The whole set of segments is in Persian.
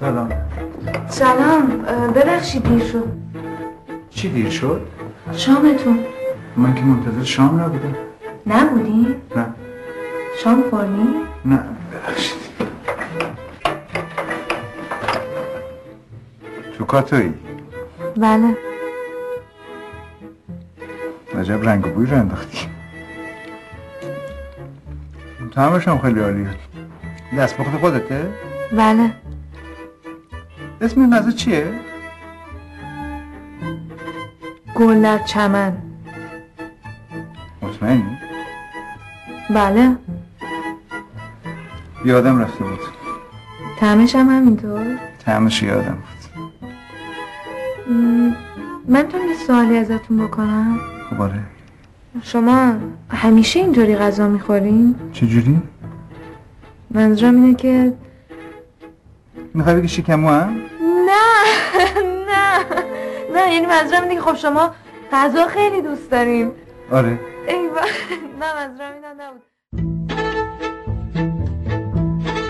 سلام. سلام ببخشید دیر شد. چی دیر شد؟ شامتون. من که منتظر شام نبودم. نبودی؟ نه. شام خوردی؟ نه ببخشید. تو کاتویی؟ بله. عجب رنگ و بوی رو انداختی. تعمش هم خیلی عالیه. دست بخود خودته؟ بله. اسم این غذا چیه؟ گل در چمن. مطمئنی؟ بله. یادم رفته بود. تعمش هم همینطور؟ تعمش یادم بود. م، من تو یه سوالی ازتون بکنم؟ خب آره. شما همیشه اینطوری غذا می‌خورین؟ چجوری؟ منظورم اینه که می‌خوای بگی شکمو هم؟ نه نه نه یعنی منظورم اینه که خب شما غذا خیلی دوست دارین آره ای با... نه منظورم اینا نبود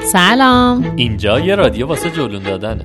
سلام اینجا یه رادیو واسه جلون دادنه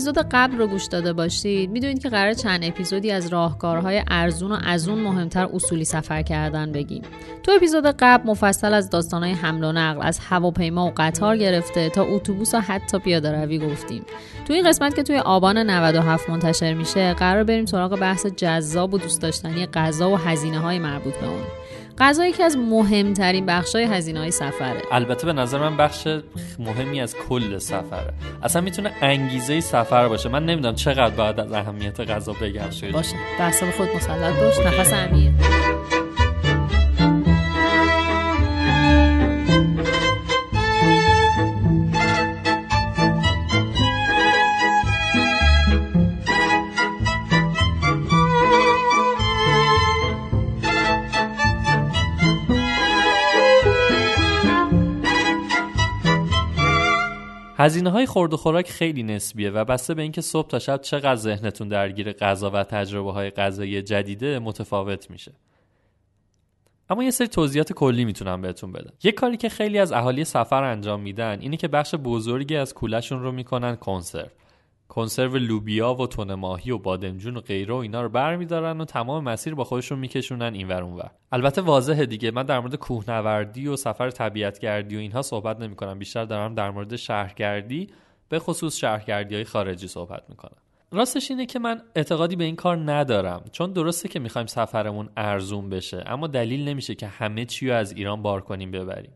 اپیزود قبل رو گوش داده باشید. می‌دونید که قرار چند اپیزودی از راهکارهای ارزون و از اون مهمتر اصولی سفر کردن بگیم. تو اپیزود قبل مفصل از داستانهای حمل و نقل از هواپیما و قطار گرفته تا اتوبوس و حتی پیاده روی گفتیم. تو این قسمت که توی آبان 97 منتشر میشه قرار بریم سراغ بحث جذاب و دوست داشتنی غذا و هزینه های مربوط به اون. غذا یکی از مهمترین بخشای هزینه های سفره. البته به نظر من بخش مهمی از کل سفره. اصلا می‌تونه انگیزه سفر باشه. من نمی‌دونم چقدر باید از اهمیت غذا بگم. شده باشه به خود مسلط باش. نفس عمیق هزینه های خورد و خوراک خیلی نسبیه و بسته به اینکه صبح تا شب چقدر ذهنتون درگیر غذا و تجربه های غذایی جدیده متفاوت میشه. اما یه سری توضیحات کلی می‌تونم بهتون بدم. یه کاری که خیلی از اهالی سفر انجام میدن اینه که بخش بزرگی از کولشون رو می‌کنن کنسرو. کنسرو لوبیا و تون ماهی و بادمجون و غیره و اینا رو برمیدارن و تمام مسیر با خودشون میکشونن اینور اونور. البته واضحه دیگه. من در مورد کوهنوردی و سفر طبیعتگردی و اینها صحبت نمی‌کنم. بیشتر دارم در مورد شهرگردی به خصوص شهرگردی های خارجی صحبت می‌کنم. راستش اینه که من اعتقادی به این کار ندارم. چون درسته که می‌خوایم سفرمون ارزون بشه اما دلیل نمیشه که همه چی رو از ایران بار کنیم ببریم.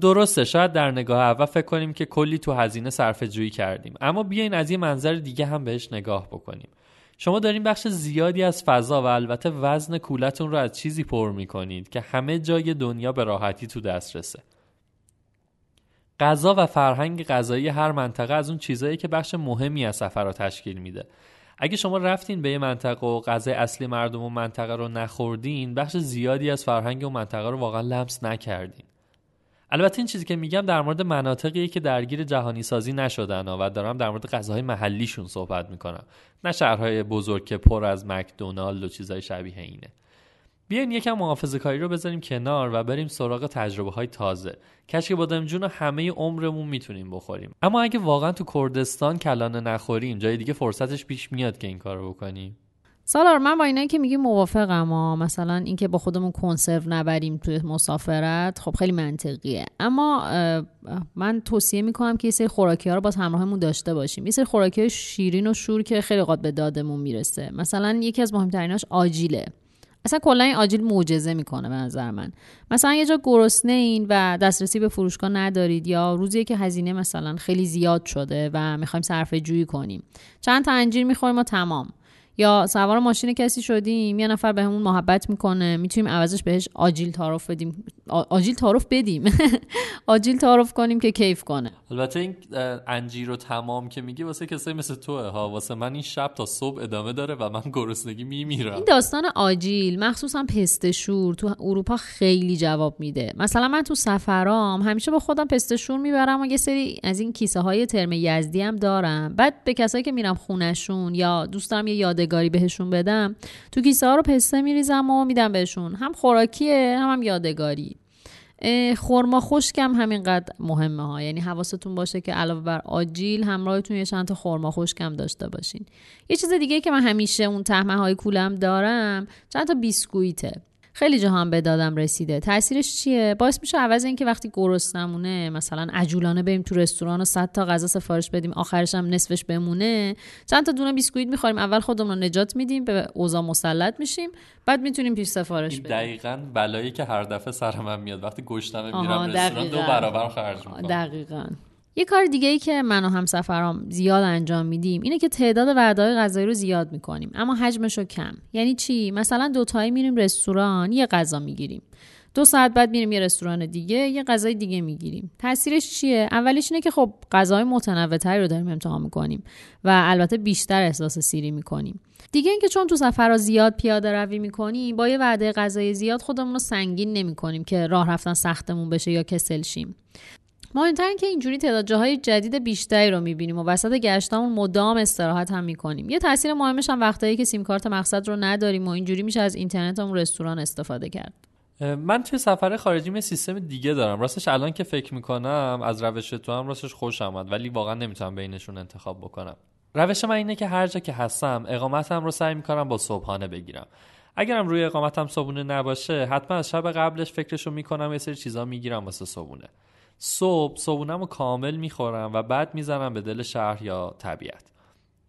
درسته شاید در نگاه اول فکر کنیم که کلی تو هزینه صرفه جویی کردیم. اما بیاین از یه منظر دیگه هم بهش نگاه بکنیم. شما دارین بخش زیادی از فضا و البته وزن کولتون رو از چیزی پر می‌کنید که همه جای دنیا به راحتی تو دسترسه. غذا و فرهنگ غذایی هر منطقه از اون چیزایی که بخش مهمی از سفر رو تشکیل میده. اگه شما رفتین به یه منطقه و غذای اصلی مردم و منطقه رو نخوردین بخش زیادی از فرهنگ و منطقه رو واقعا لمس نکردین. البته این چیزی که میگم در مورد مناطقی که درگیر جهانی سازی نشدن و دارم در مورد غذاهای محلیشون صحبت می‌کنم. نه شهرهای بزرگ که پر از مکدونالد و چیزهای شبیه اینه. بیاین یکم محافظه کاری رو بذاریم کنار و بریم سراغ تجربه های تازه. کشک بادمجون رو همه عمرمون می‌تونیم بخوریم. اما اگه واقعا تو کردستان کلانه نخوریم جای دیگه فرصتش پیش میاد که این کارو بکنیم. سالار من با اینایی که میگی موافقم ها. مثلا اینکه با خودمون کنسرو نبریم توی مسافرت خب خیلی منطقیه. اما من توصیه می‌کنم که یه سری خوراکی ها رو باز همراهمون داشته باشیم. یه سری خوراکی شیرین و شور که خیلی قد به دادمون می‌رسه. مثلا یکی از مهمتریناش آجیله. اصلا کلا این آجیل معجزه می‌کنه به نظر من. مثلا یه جا گرسنه این و دسترسی به فروشگاه ندارید یا روزی که هزینه مثلا خیلی زیاد شده و می‌خوایم صرفه جویی کنیم. چند تا انجیر می‌خوریم و تمام. یا سوار ماشین کسی شدیم یه نفر بهمون به محبت می‌کنه می‌تونیم عوضش بهش آجیل تعارف بدیم. آجیل تعارف بدیم. آجیل تعارف کنیم که کیف کنه. البته این انجیر رو تمام که میگی واسه کسایی مثل توه ها. واسه من این شب تا صبح ادامه داره و من گرسنگی میمیرم. این داستان آجیل مخصوصا پستشور تو اروپا خیلی جواب میده. مثلا من تو سفرام همیشه با خودم پستشور می‌برم و یه سری از این کیسه های ترم یزدی هم دارم. بعد به کسایی که میرم خونشون یا دوست دارم یه یادگاری بهشون بدم تو کیسه ها رو پسته میریزم و میدم بهشون. هم خوراکیه هم, هم یادگاری. خورما خشکم همینقدر مهمه ها. یعنی حواستون باشه که علاوه بر آجیل همراهتون یه چند تا خورما خشکم داشته باشین. یه چیز دیگه که من همیشه اون تهمه های کولم دارم چند تا بیسکویته. خیلی جا هم به دادم رسیده. تاثیرش چیه؟ باعث میشه عوض اینکه وقتی نمونه مثلا عجولانه بریم تو رستوران و 100 تا غذا سفارش بدیم آخرش هم نصفش بمونه چند تا دونه بیسکویت می‌خوریم اول خودمون رو نجات میدیم به اوضاع مسلط میشیم بعد می‌تونیم پیش سفارش بدیم. دقیقا بلایی که هر دفعه سر من میاد. وقتی گشتم میرم رستوران دو برابر خرج می‌کنم. دقیقاً. یه کار دیگه ای که من و همسفرام زیاد انجام میدیم اینه که تعداد وعده‌های غذایی رو زیاد می‌کنیم اما حجمش رو کم. یعنی چی؟ مثلا دوتایی میریم رستوران یه غذا می‌گیریم. دو ساعت بعد میریم یه رستوران دیگه یه غذای دیگه می‌گیریم. تاثیرش چیه؟ اولیش اینه که خب غذای متنوعتری رو داریم امتحان می‌کنیم و البته بیشتر احساس سیری می‌کنیم. دیگه اینکه چون تو سفرها زیاد پیاده روی می‌کنیم با یه وعده غذای زیاد خودمون رو سنگین نمی‌کنیم که راه رفتن سختمون بشه یا کسل شیم. مهمتر که اینجوری تعداد جاهای جدید بیشتری رو می‌بینیم و وسط گشتامون مدام استراحت هم می‌کنیم. یه تاثیر مهمش هم وقتایی که سیم کارت مقصد رو نداریم و اینجوری میشه از اینترنت اون رستوران استفاده کرد. من توی سفر خارجی سیستم دیگه دارم. راستش الان که فکر می‌کنم از روش تو هم راستش خوش آمد ولی واقعا نمی‌تونم بینشون انتخاب بکنم. روش من اینه که هر جا که هستم اقامتم رو سعی می‌کنم با صبحانه بگیرم. اگرم روی اقامتم صبحونه نباشه حتما از شب قبلش فکرشو می‌کنم یه سری چیزا می‌گیرم واسه صبحونه. صبح صبحونم رو کامل می‌خورم و بعد می‌زنم به دل شهر یا طبیعت.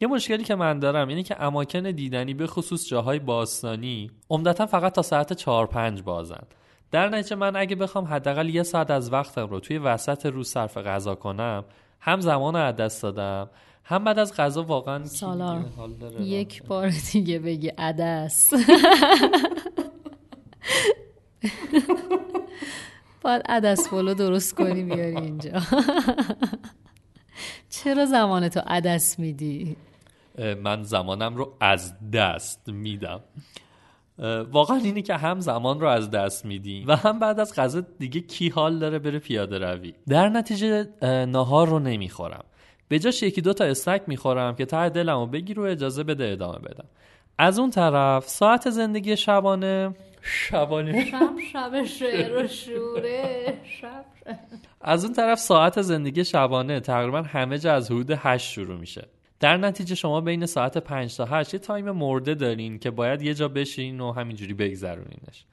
یه مشکلی که من دارم اینه که اماکن دیدنی به خصوص جاهای باستانی عمدتا فقط تا ساعت 4 5 بازن. در نتیجه من اگه بخوام حداقل یه ساعت از وقتم رو توی وسط روز صرف غذا کنم هم زمان از دست دادم هم بعد از غذا واقعا سالار. یک بار دیگه بگی عدس. باید عدس فولو درست کنی بیاری اینجا. چرا زمان تو عدس میدی؟ من زمانم رو از دست میدم. واقعا اینه که هم زمان رو از دست میدی و هم بعد از غذا دیگه کی حال داره بره پیاده روی. در نتیجه نهار رو نمی‌خورم. به جاش یکی دو تا استک می‌خورم که ته دلم رو بگیر و اجازه بده ادامه بدم. از اون طرف ساعت زندگی شبانه شبانه. شب شب شعر و شوره شب از اون طرف ساعت زندگی شبانه تقریبا همه جا از حدود هشت شروع میشه. در نتیجه شما بین ساعت 5 تا 8 یه time مرده دارین که باید یه جا بشین و همینجوری بگذرونینش.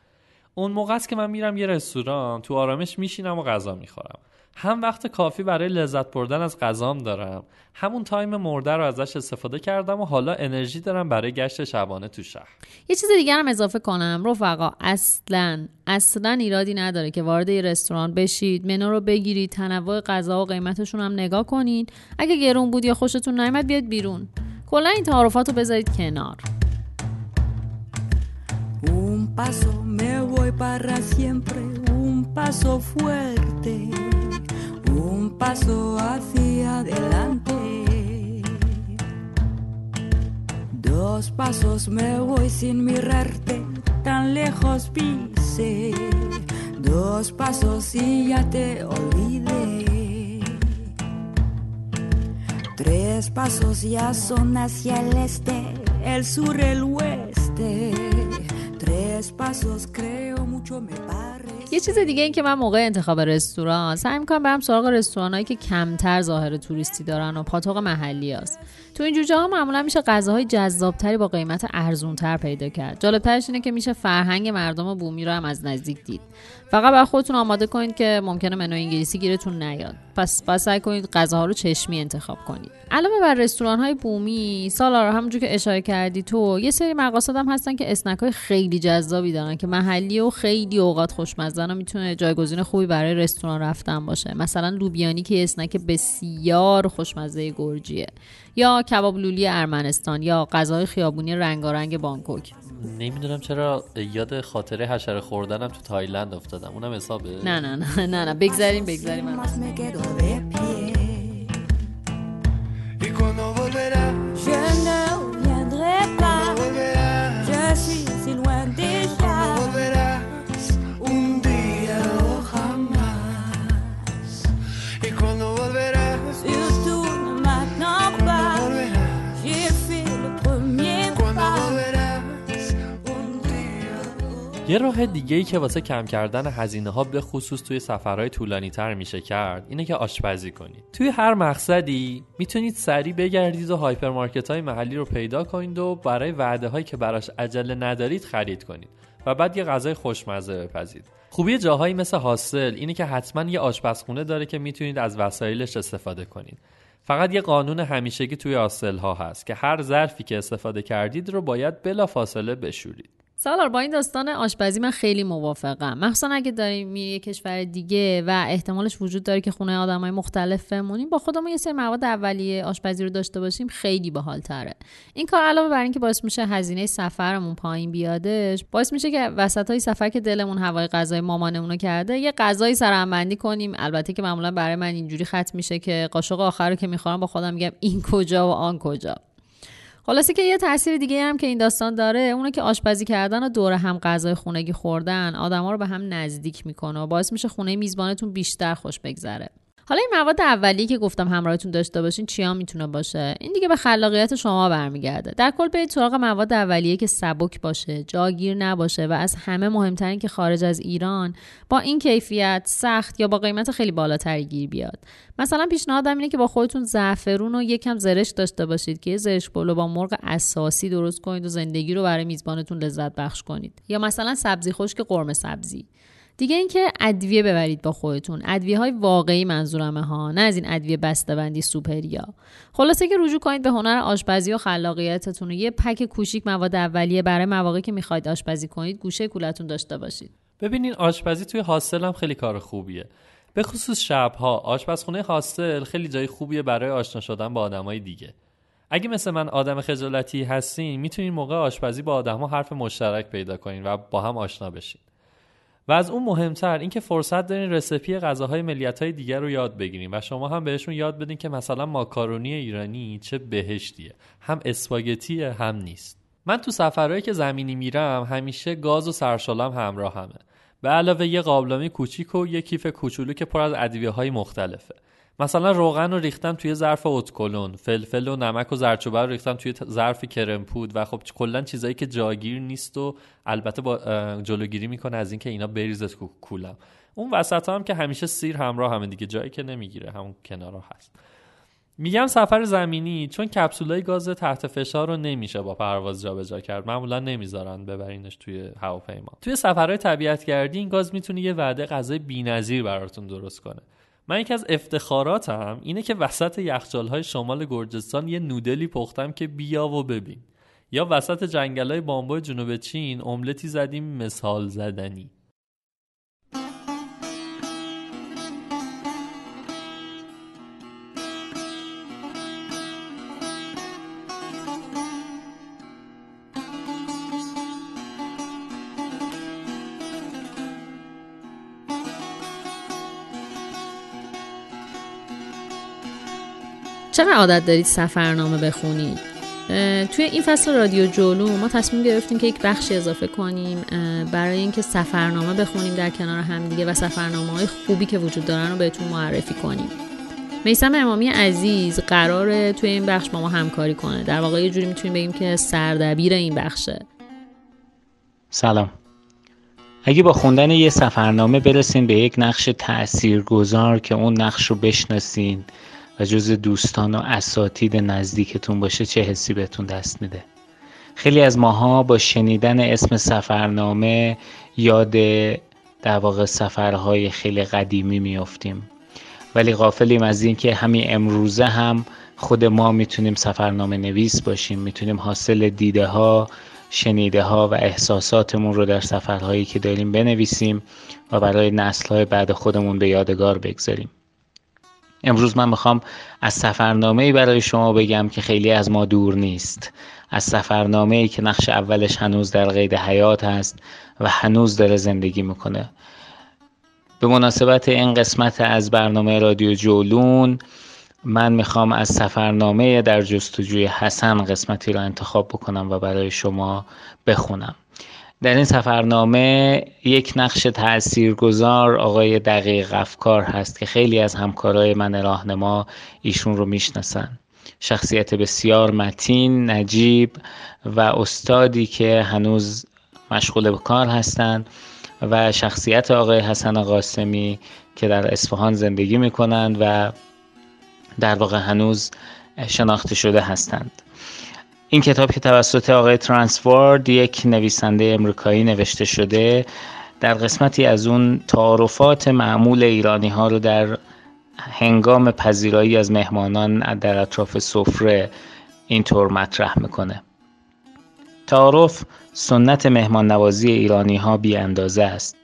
اون موقع است که من میرم یه رستوران تو آرامش میشینم و غذا می‌خورم. هم وقت کافی برای لذت بردن از غذام دارم. همون time مرده رو ازش استفاده کردم و حالا انرژی دارم برای گشت شبانه تو شهر. یه چیز دیگر هم اضافه کنم. رفقا اصلا اصلا ایرادی نداره که وارد یه رستوران بشید. منو رو بگیرید تنوع غذا و قیمتشون هم نگاه کنید اگه گرون بود یا خوشتون نیامد بیاد بیرون. کلا این تعارفات رو بذارید کنار. Un paso me voy para siempre, un paso fuerte. un paso hacia adelante. Dos pasos me voy sin mirarte, tan lejos pise. Dos pasos y ya te olvidé. Tres pasos ya son hacia el este, el sur, el oeste. Pasos creo mucho me parece. یه چیز دیگه این که من موقع انتخاب رستوران سعی می‌کنم برم سراغ رستورانایی که کمتر ظاهر توریستی دارن و پاتوق محلی هست. تو این جاها معمولا میشه غذاهای جذابتری با قیمت ارزونتر پیدا کرد. جالبترش اینه که میشه فرهنگ مردم بومی رو هم از نزدیک دید. فقط باید خودتون آماده کنید که ممکنه منو انگلیسی گیرتون نیاد. پس پس سعی کنید غذاها رو چشمی انتخاب کنید. علاوه بر رستوران های بومی سالارا همونجور که اشاره کردی تو یه سری مقاصد هم هستن که اسنک های خیلی جذابی دارن که محلی و خیلی اوقات خوشمزه و می‌تونه جایگزین خوبی برای رستوران رفتن باشه. مثلا لوبیانی که اسنک بسیار خوشمزه گرجیه. یا کباب لولی ارمنستان یا غذای خیابونی رنگارنگ بانکوک. نمی‌دونم چرا یاد خاطره حشره خوردنم تو تایلند افتادم. اونم حسابه. نه نه نه نه نه. بگذاریم بگذاریم یه راه دیگه ای که واسه کم کردن هزینه ها به خصوص توی سفرهای طولانی تر میشه کرد اینه که آشپزی کنید. توی هر مقصدی می‌تونید سریع بگردید و هایپرمارکت های محلی رو پیدا کنید و برای وعده هایی که براش عجله ندارید خرید کنید و بعد یه غذای خوشمزه بپزید. خوبی جاهایی مثل هاستل اینه که حتما یه آشپزخونه داره که می‌تونید از وسایلش استفاده کنید. فقط یه قانون همیشگی توی هاستل ها هست که هر ظرفی که استفاده کردید رو باید بلافاصله بشورید. سالار با این داستان آشپزی من خیلی موافقم. مخصوصا اگه داریم یه کشور دیگه و احتمالش وجود داره که خونه آدمای مختلف بمونیم با خودمون یه سری مواد اولیه آشپزی رو داشته باشیم خیلی باحال تره این کار علاوه بر اینکه باعث میشه هزینه سفرمون پایین بیادش باعث میشه که وسط های سفر که دلمون هوای غذای مامانمون رو کرده یه غذایی سرهمبندی کنیم. البته که معمولا برای من اینجوری ختم میشه که قاشق آخر رو که می‌خورم با خودم میگم این کجا و آن کجا. خلاصه که یه تاثیر دیگه هم که این داستان داره اونه که آشپزی کردن و دور هم غذای خونگی خوردن آدما رو به هم نزدیک می‌کنه و باعث میشه خونه میزبانتون بیشتر خوش بگذره. حالا این مواد اولیه که گفتم همراهتون داشته باشین چیا می‌تونه باشه؟ این دیگه به خلاقیت شما برمیگرده. در کل برید سراغ مواد اولیه که سبک باشه جاگیر نباشه و از همه مهمترین که خارج از ایران با این کیفیت سخت یا با قیمت خیلی بالاتری گیر بیاد. مثلا پیشنهادم اینه که با خودتون زعفرون و یکم زرش داشته باشید که زرش پلو با مرغ اساسی درست کنید و زندگی رو برای میزبانتون لذت بخش کنید. یا مثلا سبزی خشک قرمه سبزی. دیگه اینکه ادویه ببرید با خودتون. ادویه های واقعی منظورمه ها نه از این ادویه بسته‌بندی سوپریا. خلاصه که رجوع کنید به هنر آشپزی و خلاقیتتون و یه پک کوچیک مواد اولیه برای مواقعی که می‌خواید آشپزی کنید گوشه کولتون داشته باشید. ببینین آشپزی توی هاستل هم خیلی کار خوبیه. به خصوص شبها آشپزخونه هاستل خیلی جای خوبیه برای آشنا شدن با آدمای دیگه. اگه مثل من آدم خجالتی هستین می‌تونین موقع آشپزی با آدمها حرف مشترک پیدا کنین و با هم آشنا بشین. و از اون مهمتر اینکه فرصت دارین رسیپی غذاهای ملیت‌های دیگر رو یاد بگیرین و شما هم بهشون یاد بدین که مثلا ماکارونی ایرانی چه بهشتیه. هم اسپاگتیه هم نیست. من تو سفرهایی که زمینی میرم همیشه گاز و سرشالم همراه همه به علاوه یه قابلمه کوچیک و یه کیف کوچولو که پر از ادویه های مختلفه. مثلا روغن رو ریختم توی ظرف اتکلون فلفل و نمک و زردچوبه رو ریختم توی ظرف کرم پود و خب کلا چیزایی که جاگیر نیست و البته با جلوگیری می‌کنه از اینکه اینا بریزه تو کولم. اون وسط هم که همیشه سیر همراه همه دیگه جایی که نمی‌گیره همون کنارا هست. میگم سفر زمینی چون کپسولای گاز تحت فشار رو نمیشه با پرواز جابجا کرد. معمولا نمی‌ذارن ببرینش توی هواپیما. توی سفرهای طبیعتگردی این گاز می‌تونه یه وعده غذای بی‌نظیر براتون درست کنه. من یکی از افتخاراتم اینه که وسط یخچال‌های شمال گرجستان یه نودلی پختم که بیا و ببین. یا وسط جنگل‌های بامبو جنوب چین املتی زدیم مثال زدنی. چقدر عادت دارید سفرنامه بخونید؟ توی این فصل رادیو جولو ما تصمیم گرفتیم که یک بخشی اضافه کنیم برای اینکه سفرنامه بخونیم در کنار همدیگه و سفرنامه های خوبی که وجود دارن رو بهتون معرفی کنیم. میسم امامی عزیز قراره توی این بخش با ما همکاری کنه. در واقع یه جوری می‌تونیم بگیم که سردبیر این بخشه. سلام. اگه با خوندن یه سفرنامه برسین به یک نقش تأثیرگذار که اون نقش رو بشناسین و جز دوستان و اساتید نزدیکتون باشه چه حسی بهتون دست میده. خیلی از ماها با شنیدن اسم سفرنامه یاد در واقع سفرهای خیلی قدیمی میافتیم. ولی غافلیم از اینکه همین امروزه هم خود ما می‌تونیم سفرنامه نویس باشیم. می‌تونیم حاصل دیده ها شنیده ها و احساساتمون رو در سفرهایی که داریم بنویسیم و برای نسلهای بعد خودمون به یادگار بگذاریم. امروز من می‌خوام از سفرنامه برای شما بگم که خیلی از ما دور نیست. از سفرنامه ای که نقش اولش هنوز در قید حیات هست و هنوز داره زندگی می‌کنه. به مناسبت این قسمت از برنامه رادیو جولون من می‌خوام از سفرنامه در جستجوی حسن قسمتی را انتخاب بکنم و برای شما بخونم. در این سفرنامه یک نقش تاثیرگذار آقای دقیق افکار هست که خیلی از همکارای من راهنما ایشون رو می‌شناسن. شخصیت بسیار متین، نجیب و استادی که هنوز مشغول به کار هستند و شخصیت آقای حسن قاسمی که در اصفهان زندگی می کنند و در واقع هنوز شناخته شده هستند. این کتاب که توسط آقای ترانسفورد یک نویسنده امریکایی نوشته شده در قسمتی از اون تعارفات معمول ایرانی ها رو در هنگام پذیرایی از مهمانان در اطراف سفره اینطور مطرح می‌کنه. تعارف سنت مهمان نوازی ایرانی ها بی اندازه است.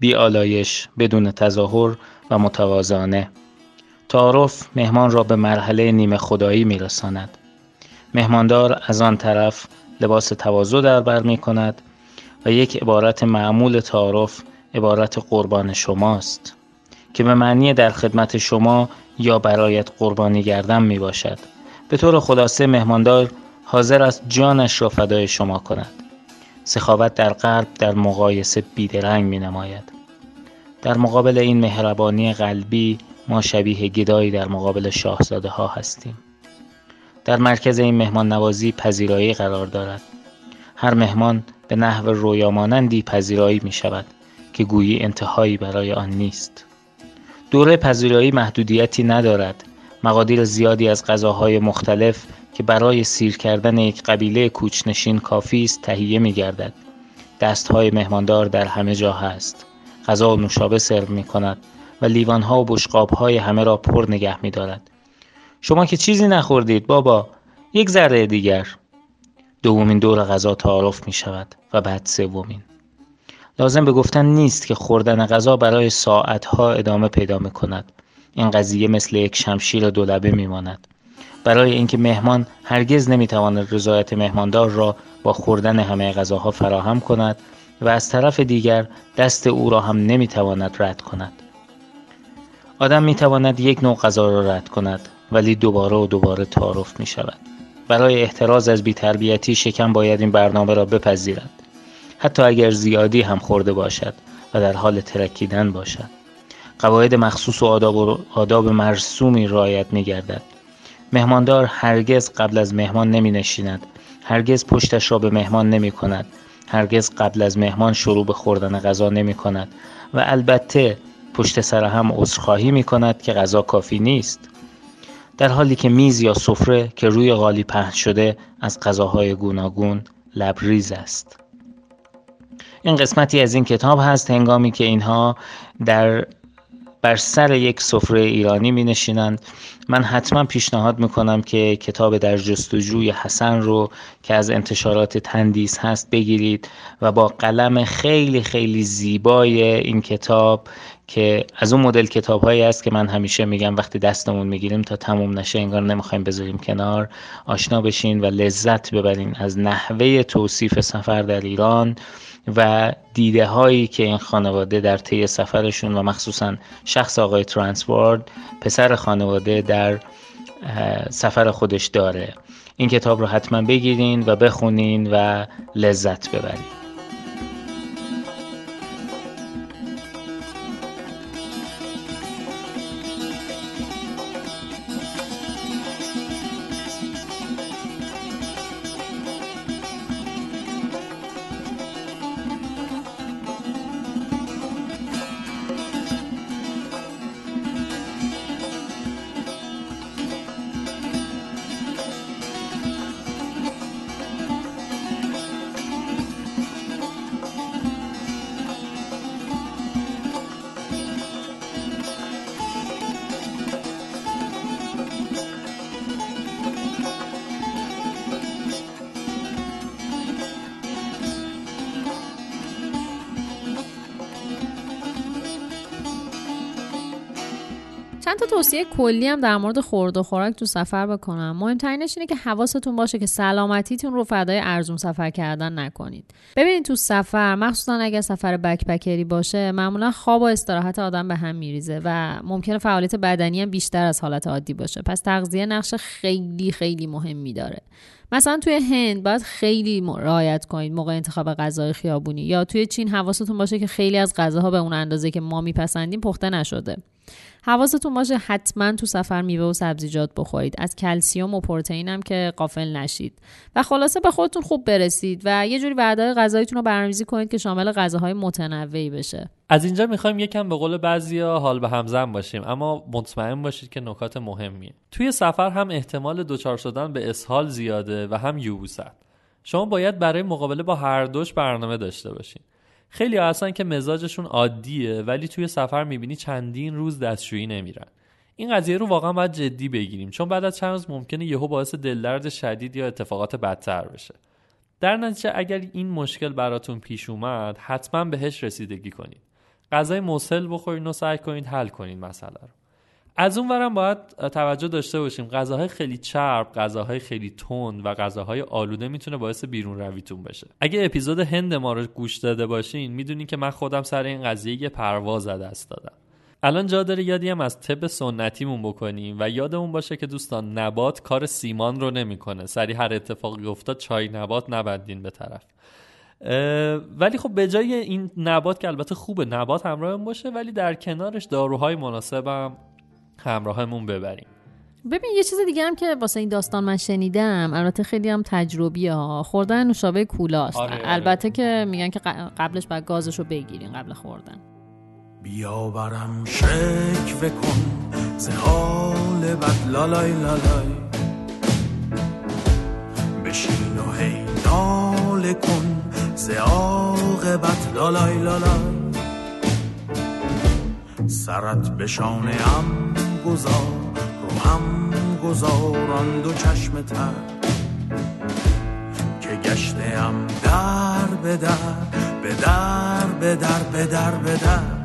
بی آلایش بدون تظاهر و متوازانه. تعارف مهمان را به مرحله نیمه خدایی میرساند. مهماندار از آن طرف لباس تواضع در بر می کند و یک عبارت معمول تعارف عبارت قربان شماست که به معنی در خدمت شما یا برایت قربانی گردم می باشد. به طور خلاصه مهماندار حاضر است جانش را فدای شما کند. سخاوت در قلب در مقایسه بیدرنگ می نماید. در مقابل این مهربانی قلبی ما شبیه گدایی در مقابل شاهزاده ها هستیم. در مرکز این مهمان نوازی پذیرایی قرار دارد. هر مهمان به نحو رویامانندی پذیرایی می شود که گویی انتهایی برای آن نیست. دوره پذیرایی محدودیتی ندارد. مقادیر زیادی از غذاهای مختلف که برای سیر کردن یک قبیله کوچنشین کافی است تهیه می گردد دستهای مهماندار در همه جا هست. غذا و نوشابه سرو می کند و لیوانها و بشقابهای همه را پر نگه می دارد شما که چیزی نخوردید بابا. یک ذره دیگر. دومین دور غذا تعارف می شود و بعد سومین. لازم به گفتن نیست که خوردن غذا برای ساعتها ادامه پیدا می کند. این قضیه مثل یک شمشیر دولبه می ماند. برای اینکه مهمان هرگز نمی‌تواند رضایت مهماندار را با خوردن همه غذاها فراهم کند و از طرف دیگر دست او را هم نمی‌تواند رد کند. آدم می‌تواند یک نوع غذا را رد کند. ولی دوباره و دوباره تعارف می شود برای احتراز از بیتربیتی شکم باید این برنامه را بپذیرد. حتی اگر زیادی هم خورده باشد و در حال ترکیدن باشد. قواعد مخصوص و آداب, و آداب مرسومی رعایت می گردد مهماندار هرگز قبل از مهمان نمی نشیند هرگز پشتش را به مهمان نمی کند هرگز قبل از مهمان شروع به خوردن غذا نمی کند و البته پشت سر هم عذرخواهی می کند که غذا کافی نیست. در حالی که میز یا سفره که روی قالی پهن شده از غذاهای گوناگون لبریز است. این قسمتی از این کتاب هست هنگامی که اینها در بر سر یک سفره ایرانی می نشینند من حتما پیشنهاد می کنم که کتاب در جستجوی حسن رو که از انتشارات تندیس هست بگیرید و با قلم خیلی خیلی زیبای این کتاب که از اون مدل کتاب هایی است که من همیشه میگم وقتی دستمون می‌گیریم تا تموم نشه انگار نمی‌خوایم بذاریم کنار آشنا بشین و لذت ببرین از نحوه توصیف سفر در ایران و دیده هایی که این خانواده در طی سفرشون و مخصوصا شخص آقای ترانسوارد پسر خانواده در سفر خودش داره. این کتاب رو حتما بگیرین و بخونین و لذت ببرین. چند تا توصیه کلی هم در مورد خورد و خوراک تو سفر بکنم. مهمترینش اینه که حواستون باشه که سلامتیتون رو فدای ارزون سفر کردن نکنید. ببینید تو سفر مخصوصا اگر سفر بکپکری باشه معمولا خواب و استراحت آدم به هم میریزه و ممکنه فعالیت بدنی هم بیشتر از حالت عادی باشه. پس تغذیه نقش خیلی خیلی مهمی داره. مثلا توی هند باید خیلی رعایت کنید موقع انتخاب غذای خیابونی. یا توی چین حواستون باشه که خیلی از غذاها به اون اندازه که ما میپسندیم پخته نشده. حواستون باشه حتما تو سفر میوه و سبزیجات بخورید. از کلسیوم و پروتئین هم که قافل نشید. و خلاصه به خودتون خوب برسید و یه جوری وعده غذاییتون رو برنامه‌ریزی کنید که شامل غذاهای متنوعی بشه. از اینجا می‌خوایم یکم به قول بعضیا حال به همزن باشیم اما مطمئن باشید که نکات مهمیه. توی سفر هم احتمال دچار شدن به اسهال زیاده و هم یبوست شما باید برای مقابله با هر دوش برنامه داشته باشین. خیلی هستن که مزاجشون عادیه ولی توی سفر می‌بینی چندین روز دستشویی نمیرن. این قضیه رو واقعا باید جدی بگیریم چون بعد از چند روز ممکنه یهو باعث دلدرد شدید یا اتفاقات بدتر بشه. در نتیجه اگر این مشکل براتون پیش اومد حتما بهش رسیدگی کنید. غذای مسل بخورین و سعی کنید حل کنید مسئله رو. از اون ورم باید توجه داشته باشیم. غذاهای خیلی چرب غذاهای خیلی تند و غذاهای آلوده می‌تونه باعث بیرون رویتون بشه. اگه اپیزود هند ما رو گوش داده باشین می‌دونین که من خودم سر این قضیه یه پرواز از دست دادم. الان جا داره یادی هم از طب سنتیمون بکنیم و یادمون باشه که دوستان نبات کار سیمان رو نمی‌کنه. سری هر اتفاقی افتاد چای نبات نبندین به طرف. ولی خب به جای این نبات که البته خوبه نبات همراهمون باشه ولی در کنارش داروهای مناسبم همراهمون ببریم. ببین یه چیز دیگه هم که واسه این داستان من شنیدم البته خیلی هم تجربیه ها. خوردن نوشابه کولاست. آره، آره. البته که میگن که قبلش باید گازش رو بگیرین قبل خوردن. بیاورم شکوه کن ز حال بد لالای لالای. بشین و هی ناله کن ز عاقبت لالای لالای. سرت به شانه ام گذار رو هم گذاران دو چشم تر. که ام در به در به در به در به در به در.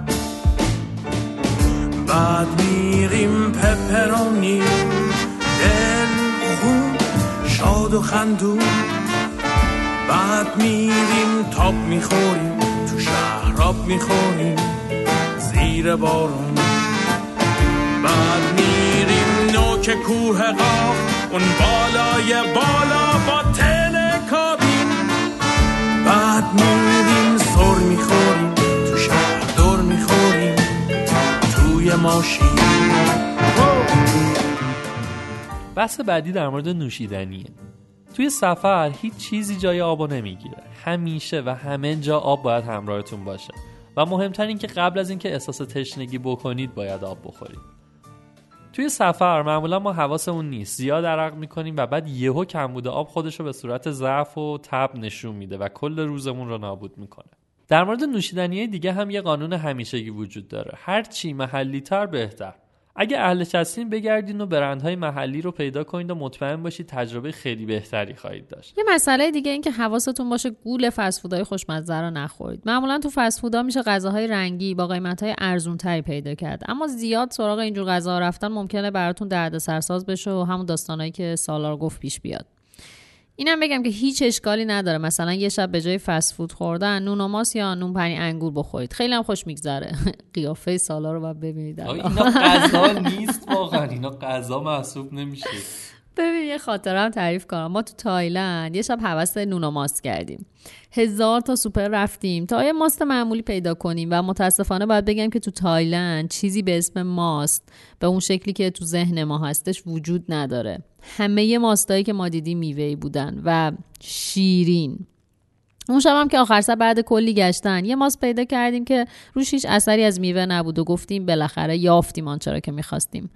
بعد میریم پپرونی دل خون شاد و خندون. بعد میریم تاب می‌خوریم تو شهراب می‌خوریم. زیر بارون بعد میریم نوک کوه قاف اون بالای بالا با تلکابین بعد میریم سر می‌خوریم تو شهر دور می‌خوریم توی ماشین. بحث بعدی در مورد نوشیدنیه. توی سفر هیچ چیزی جای آبو نمی‌گیره. همیشه و همه جا آب باید همراهتون باشه. و مهمتر این که قبل از اینکه احساس تشنگی بکنید باید آب بخورید. توی سفر معمولا ما حواسمون نیست. زیاد عرق می‌کنیم و بعد یهو کمبود آب خودش رو به صورت ضعف و تب نشون میده و کل روزمون رو نابود می‌کنه. در مورد نوشیدنی دیگه هم یه قانون همیشگی وجود داره. هر چی محلی تر بهتر. اگه اهلش هستین بگردین و برندهای محلی رو پیدا کنید و مطمئن باشید تجربه خیلی بهتری خواهید داشت. یه مسئله دیگه این که حواستون باشه گول فسفودهای خوشمزه رو نخورید. معمولا تو فسفودا میشه غذاهای رنگی با قیمتهای ارزون تری پیدا کرد. اما زیاد سراغ اینجور غذا رفتن ممکنه براتون درد سرساز بشه و همون داستانایی که سالار گفت پیش بیاد. اینم بگم که هیچ اشکالی نداره. مثلا یه شب به جای فست فود خوردن نون و ماس یا نون پنیر انگور بخورید. خیلی هم خوش میگذره. قیافه سالار رو باید ببینید. اینا غذا نیست واقعا. اینا غذا محسوب نمیشه. ببین یه خاطرم تعریف کنم. ما تو تایلند یه شب هوس نون و ماست کردیم. هزار تا سوپر رفتیم. تا یه ماست معمولی پیدا کنیم و متاسفانه باید بگم که تو تایلند چیزی به اسم ماست به اون شکلی که تو ذهن ما هستش وجود نداره. همه ماستایی که ما دیدیم میوه‌ای بودن و شیرین. اون شب هم که آخر سر بعد کلی گشتن یه ماست پیدا کردیم که روش هیچ اثری از میوه نبود و گفتیم بالاخره یافتیم آنچه را که می‌خواستیم.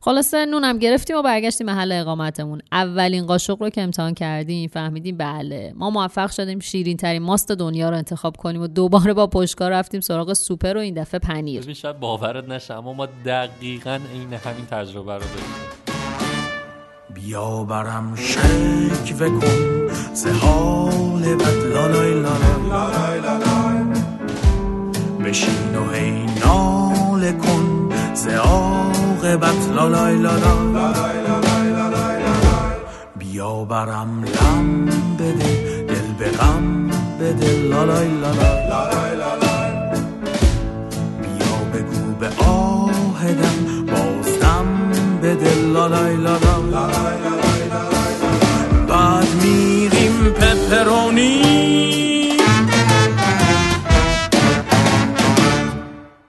خلاصه نونم گرفتیم و برگشتیم محل اقامتمون. اولین قاشق رو که امتحان کردیم فهمیدیم بله ما موفق شدیم شیرین ترین ماست دنیا رو انتخاب کنیم و دوباره با پشتکار رفتیم سراغ سوپر و این دفعه پنیر. شاید باورت نشه اما ما دقیقا عین همین تجربه رو داریم. بیا برم شکوه کن ز حال بد لالای لالای بشین و هی ناله کن ز عاقبت عاقبت لالای لالای بیا برم لم بده دل به غم بده لالای لالای لالای بعد میریم پپرونی.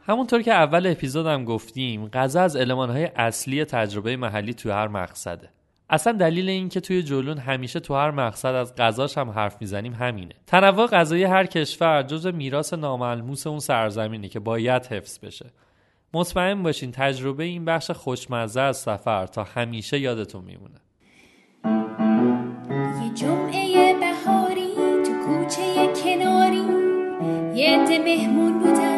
همونطور که اول اپیزودم گفتیم غذا از المانهای اصلی تجربه محلی توی هر مقصده. اصلا دلیل این که توی جلون همیشه تو هر مقصد از غذاش هم حرف می‌زنیم همینه. تنوع غذایی هر کشور جز میراث ناملموس اون سرزمینی که باید حفظ بشه. مطمئن باشین تجربه این بخش خوشمزه از سفر تا همیشه یادتون میمونه. یه جمعه بهاری تو کوچه کناری یه مهمون بودن.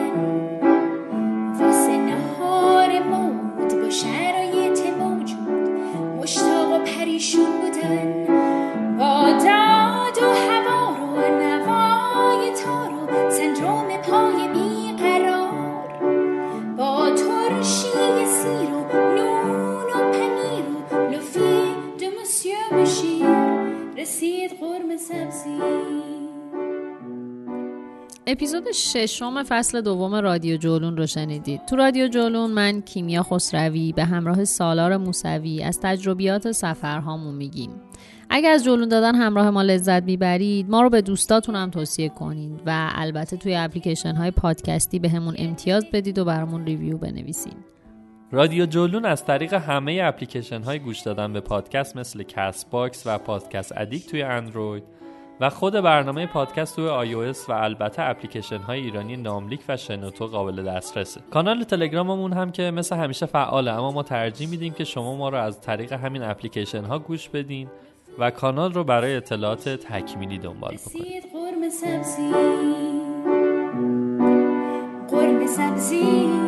ششم فصل دوم رادیو جولون رو شنیدید. تو رادیو جولون من کیمیا خسروی به همراه سالار موسوی از تجربیات سفرهامون میگیم. اگر از جولون دادن همراه ما لذت می‌برید ما رو به دوستاتون هم توصیه کنید و البته توی اپلیکیشن های پادکستی بهمون امتیاز بدید و برامون review بنویسین. رادیو جولون از طریق همه اپلیکیشن های گوش دادن به پادکست مثل Castbox و Podcast Addict توی اندروید و خود برنامه پادکست توی iOS و البته اپلیکیشن های ایرانی ناملیک و شنوتو قابل دسترسه. کانال تلگراممون هم که مثل همیشه فعاله اما ما ترجیح میدیم که شما ما رو از طریق همین اپلیکیشن ها گوش بدین و کانال رو برای اطلاعات تکمیلی دنبال بکنید قرم سبزی. قرم سبزی.